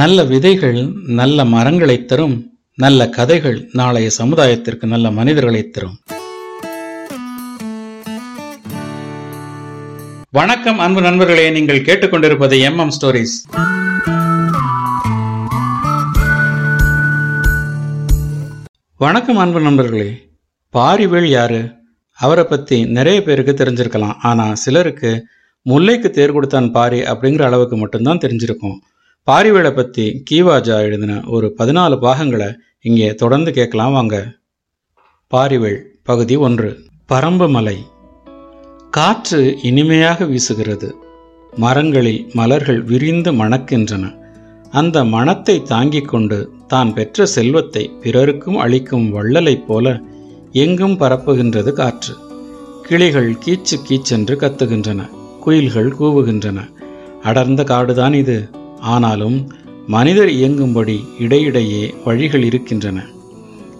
நல்ல விதைகள் நல்ல மரங்களை தரும் நல்ல கதைகள் நாளைய சமுதாயத்திற்கு நல்ல மனிதர்களை தரும். வணக்கம் அன்பு நண்பர்களே. நீங்கள் கேட்டுக்கொண்டிருப்பது எம் எம் ஸ்டோரிஸ் வணக்கம் அன்பு நண்பர்களே. பாரிவேல் யாரு? அவரை பத்தி நிறைய பேருக்கு தெரிஞ்சிருக்கலாம். ஆனா சிலருக்கு முல்லைக்கு தேர் கொடுத்தான் பாரி அப்படிங்கிற அளவுக்கு மட்டும்தான் தெரிஞ்சிருக்கும். பாரிவேலை பற்றி கீவாஜா எழுதின ஒரு பதினாலு பாகங்களை இங்கே தொடர்ந்து கேட்கலாம் வாங்க. பாரிவேல் பகுதி ஒன்று. பரம்பு மலை. காற்று இனிமையாக வீசுகிறது. மரங்களில் மலர்கள் விரிந்து மணக்கின்றன. அந்த மணத்தை தாங்கிக் கொண்டு தான் பெற்ற செல்வத்தை பிறருக்கும் அளிக்கும் வள்ளலைப் போல எங்கும் பரப்புகின்றது காற்று. கிளிகள் கீச்சு கீச்சென்று கத்துகின்றன. குயில்கள் கூவுகின்றன. அடர்ந்த காடுதான் இது. ஆனாலும் மனிதர் இயங்கும்படி இடையிடையே வழிகள் இருக்கின்றன.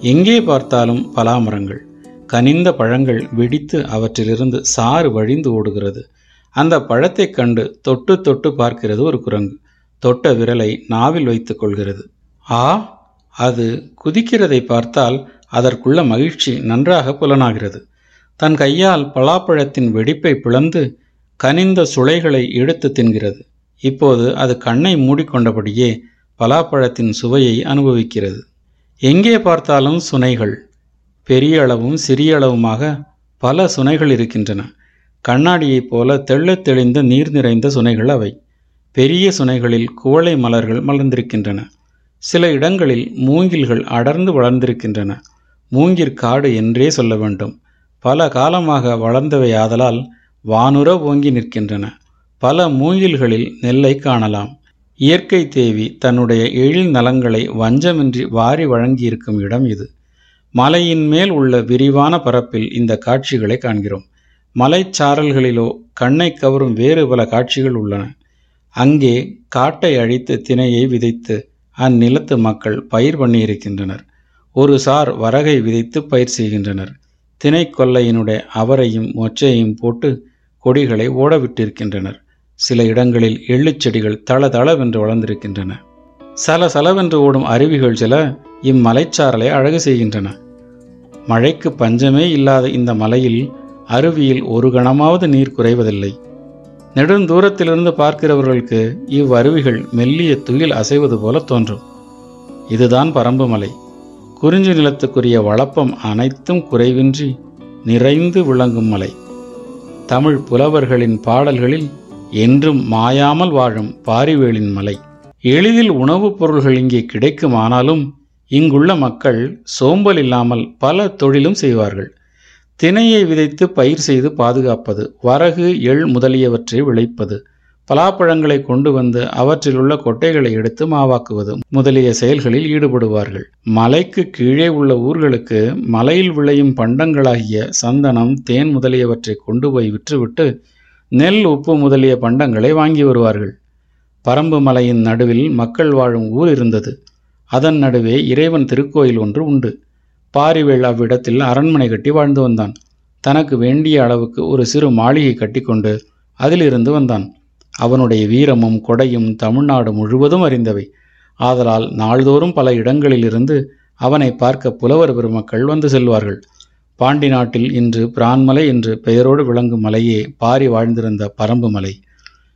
எங்கே பார்த்தாலும் பலாமரங்கள் கனிந்த பழங்கள் வெடித்து அவற்றிலிருந்து சாறு வழிந்து ஓடுகிறது. அந்த பழத்தைக் கண்டு தொட்டு தொட்டு பார்க்கிறது ஒரு குரங்கு. தொட்ட விரலை நாவில் வைத்துக் கொள்கிறது. ஆ அது குதிக்கிறதை பார்த்தால் அதற்குள்ள மகிழ்ச்சி நன்றாக புலனாகிறது. தன் கையால் பலாப்பழத்தின் வெடிப்பை பிளந்து கனிந்த சுளைகளை எடுத்து தின்கிறது. இப்போது அது கண்ணை மூடிக்கொண்டபடியே பலாப்பழத்தின் சுவையை அனுபவிக்கிறது. எங்கே பார்த்தாலும் சுனைகள். பெரிய அளவும் சிறிய அளவுமாக பல சுனைகள் இருக்கின்றன. கண்ணாடியைப் போல தெள்ளத் தெளிந்த நீர் நிறைந்த சுனைகள் அவை. பெரிய சுனைகளில் குவளை மலர்கள் மலர்ந்திருக்கின்றன. சில இடங்களில் மூங்கில்கள் அடர்ந்து வளர்ந்திருக்கின்றன. மூங்கிற் என்றே சொல்ல வேண்டும். பல காலமாக வளர்ந்தவை ஆதலால் வானுர ஓங்கி நிற்கின்றன. பல மூங்கில்களில் நெல்லை காணலாம். இயற்கை தேவி தன்னுடைய எழில் நலங்களை வஞ்சமின்றி வாரி வழங்கியிருக்கும் இடம் இது. மலையின் மேல் உள்ள விரிவான பரப்பில் இந்த காட்சிகளை காண்கிறோம். மலைச்சாரல்களிலோ கண்ணை கவரும் வேறு பல காட்சிகள் உள்ளன. அங்கே காட்டை அழித்து திணையை விதைத்து அந்நிலத்து மக்கள் பயிர் பண்ணியிருக்கின்றனர். ஒரு சார் வரகை விதைத்து பயிர் செய்கின்றனர். திணை கொல்லையினுடைய அவரையும் மொச்சையும் போட்டு கொடிகளை ஓடவிட்டிருக்கின்றனர். சில இடங்களில் எள்ளு செடிகள் தள தளவென்று வளர்ந்திருக்கின்றன. சல சலவென்று ஓடும் அருவிகள் சில இம்மலைச்சாரலை அழகு செய்கின்றன. மழைக்கு பஞ்சமே இல்லாத இந்த மலையில் அருவியில் ஒரு கணமாவது நீர் குறைவதில்லை. நெடுந்தூரத்திலிருந்து பார்க்கிறவர்களுக்கு இவ்வருவிகள் மெல்லிய துயில் அசைவது போல தோன்றும். இதுதான் பரம்பு மலை. குறிஞ்சி நிலத்துக்குரிய வளப்பம் அனைத்தும் குறைவின்றி நிறைந்து விளங்கும் மலை. தமிழ் புலவர்களின் பாடல்களில் என்றும் மாயாமல் வாழும் பாரிவேலின் மலை. எளிதில் உணவுப் பொருள்கள் இங்கே கிடைக்குமானாலும் இங்குள்ள மக்கள் சோம்பல் இல்லாமல் பல தொழிலும் செய்வார்கள். தினையை விதைத்து பயிர் செய்து பாதுகாப்பது வரகு எள் முதலியவற்றை விளைப்பது பலாப்பழங்களை கொண்டு வந்து அவற்றில் உள்ள கொட்டைகளை எடுத்து மாவாக்குவது முதலிய செயல்களில் ஈடுபடுவார்கள். மலைக்கு கீழே உள்ள ஊர்களுக்கு மலையில் விளையும் பண்டங்களாகிய சந்தனம் தேன் முதலியவற்றை கொண்டு போய் விற்றுவிட்டு நெல் உப்பு முதலிய பண்டங்களை வாங்கி வருவார்கள். பரம்பு மலையின் நடுவில் மக்கள் வாழும் ஊர் இருந்தது. அதன் நடுவே இறைவன் திருக்கோயில் ஒன்று உண்டு. பாரிவேள் அவ்விடத்தில் அரண்மனை கட்டி வாழ்ந்து வந்தான். தனக்கு வேண்டிய அளவுக்கு ஒரு சிறு மாளிகை கட்டிக்கொண்டு அதிலிருந்து வந்தான். அவனுடைய வீரமும் கொடையும் தமிழ்நாடு முழுவதும் அறிந்தவை. ஆதலால் நாள்தோறும் பல இடங்களிலிருந்து அவனை பார்க்க புலவர் பெருமக்கள் வந்து செல்வார்கள். பாண்டி நாட்டில் இன்று பிரான்மலை என்று பெயரோடு விளங்கும் மலையே பாரி வாழ்ந்திருந்த பரம்பு மலை.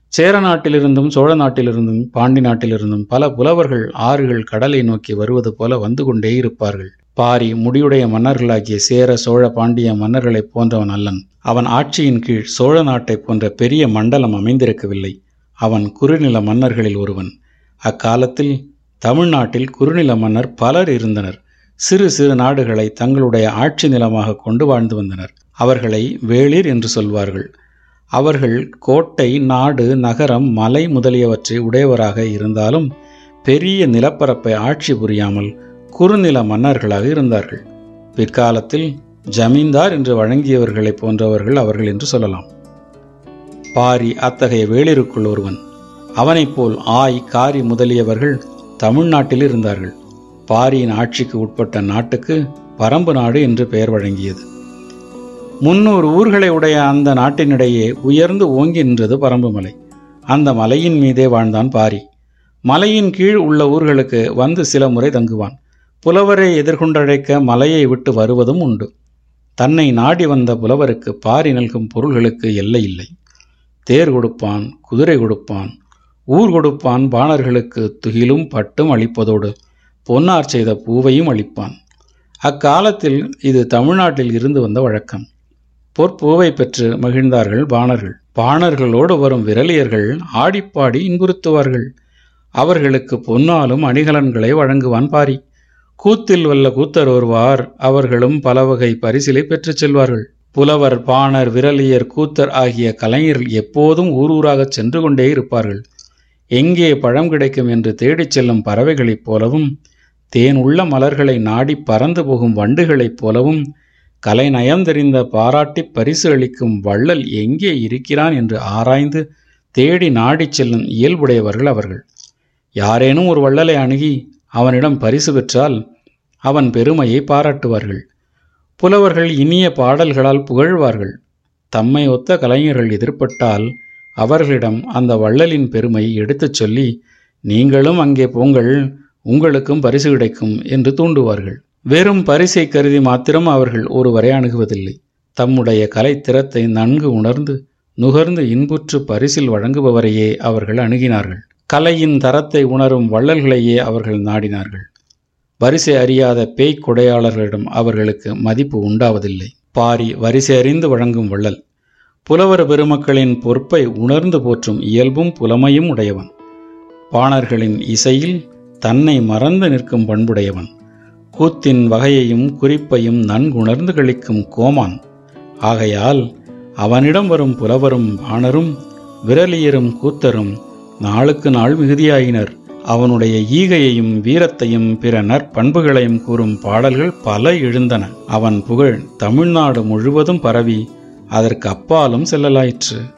சேர நாட்டிலிருந்தும் சோழ நாட்டிலிருந்தும் பாண்டி நாட்டிலிருந்தும் பல புலவர்கள் ஆறுகள் கடலை நோக்கி வருவது போல வந்து கொண்டே இருப்பார்கள். பாரி முடியுடைய மன்னர்களாகிய சேர சோழ பாண்டிய மன்னர்களைப் போன்றவன் அல்லன். அவன் ஆட்சியின் கீழ் சோழ நாட்டைப் போன்ற பெரிய மண்டலம் அமைந்திருக்கவில்லை. அவன் குறுநில மன்னர்களில் ஒருவன். அக்காலத்தில் தமிழ்நாட்டில் குறுநில மன்னர் பலர் இருந்தனர். சிறு சிறு நாடுகளை தங்களுடைய ஆட்சி நிலமாக கொண்டு வாழ்ந்து வந்தனர். அவர்களை வேளிர் என்று சொல்வார்கள். அவர்கள் கோட்டை நாடு நகரம் மலை முதலியவற்றை உடையவராக இருந்தாலும் பெரிய நிலப்பரப்பை ஆட்சி புரியாமல் குறுநில மன்னர்களாக இருந்தார்கள். பிற்காலத்தில் ஜமீன்தார் என்று வழங்கியவர்களை போன்றவர்கள் அவர்கள் என்று சொல்லலாம். பாரி அத்தகைய வேளிருக்குள் ஒருவன். அவனைப் போல் ஆய் காரி முதலியவர்கள் தமிழ்நாட்டில் இருந்தார்கள். பாரியின் ஆட்சிக்கு உட்பட்ட நாட்டுக்கு பரம்பு நாடு என்று பெயர் வழங்கியது. முன்னூறு ஊர்களை உடைய அந்த நாட்டினிடையே உயர்ந்து ஓங்கி நின்றது பரம்பு மலை. அந்த மலையின் மீதே வாழ்ந்தான் பாரி. மலையின் கீழ் உள்ள ஊர்களுக்கு வந்து சில முறை தங்குவான். புலவரை எதிர்கொண்டழைக்க மலையை விட்டு வருவதும் உண்டு. தன்னை நாடி வந்த புலவருக்கு பாரி நல்கும் பொருள்களுக்கு எல்லை இல்லை. தேர் கொடுப்பான் குதிரை கொடுப்பான் ஊர் கொடுப்பான் பாணர்களுக்கு துகிலும் பட்டும் அளிப்பதோடு பொன்னார் செய்த பூவையும் அளிப்பான். அக்காலத்தில் இது தமிழ்நாட்டில் இருந்து வந்த வழக்கம். பொற்பூவை பெற்று மகிழ்ந்தார்கள் பாணர்கள் பாணர்களோடு வரும் விரலியர்கள் ஆடிப்பாடி இன்புறுத்துவார்கள். அவர்களுக்கு பொன்னாலும் அணிகலன்களை வழங்குவான் பாரி. கூத்தில் வல்ல கூத்தர் ஒருவார் அவர்களும் பல வகை பரிசிலை பெற்றுச் செல்வார்கள். புலவர் பாணர் விரலியர் கூத்தர் ஆகிய கலைஞர்கள் எப்போதும் ஊர் ஊராகச் சென்று கொண்டே இருப்பார்கள். எங்கே பழம் கிடைக்கும் என்று தேடிச் செல்லும் பறவைகளைப் போலவும் தேன் உள்ள மலர்களை நாடி பறந்து போகும் வண்டுகளைப் போலவும் கலை நயந்தெறிந்த பாராட்டி பரிசு அளிக்கும் வள்ளல் எங்கே இருக்கிறான் என்று ஆராய்ந்து தேடி நாடிச் செல்லும் இயல்புடையவர்கள் அவர்கள். யாரேனும் ஒரு வள்ளலை அணுகி அவனிடம் பரிசு பெற்றால் அவன் பெருமையை பாராட்டுவார்கள். புலவர்கள் இனிய பாடல்களால் புகழ்வார்கள். தம்மை ஒத்த கலைஞர்கள் எதிர்பட்டால் அவர்களிடம் அந்த வள்ளலின் பெருமையை எடுத்துச் சொல்லி நீங்களும் அங்கே போங்கள் உங்களுக்கும் பரிசு கிடைக்கும் என்று தூண்டுவார்கள். வெறும் பரிசை கருதி மாத்திரம் அவர்கள் ஒருவரை அணுகுவதில்லை. தம்முடைய கலைத்திறத்தை நன்கு உணர்ந்து நுகர்ந்து இன்புற்று பரிசில் வழங்குபவரையே அவர்கள் அணுகினார்கள். கலையின் தரத்தை உணரும் வள்ளல்களையே அவர்கள் நாடினார்கள். வரிசை அறியாத பேய்க் கொடையாளர்களிடம் அவர்களுக்கு மதிப்பு உண்டாவதில்லை. பாரி வரிசை அறிந்து வழங்கும் வள்ளல். புலவர் பெருமக்களின் பொறுப்பை உணர்ந்து போற்றும் இயல்பும் புலமையும் உடையவன். பாணர்களின் இசையில் தன்னை மறந்து நிற்கும் பண்புடையவன். கூத்தின் வகையையும் குறிப்பையும் நன்குணர்ந்து கழிக்கும் கோமான். ஆகையால் அவனிடம் வரும் புலவரும் பாணரும் விரலியரும் கூத்தரும் நாளுக்கு நாள் மிகுதியாயினர். அவனுடைய ஈகையையும் வீரத்தையும் பிற நற்பண்புகளையும் கூறும் பாடல்கள் பல எழுந்தன. அவன் புகழ் தமிழ்நாடு முழுவதும் பரவி அதற்கு அப்பாலும் செல்லலாயிற்று.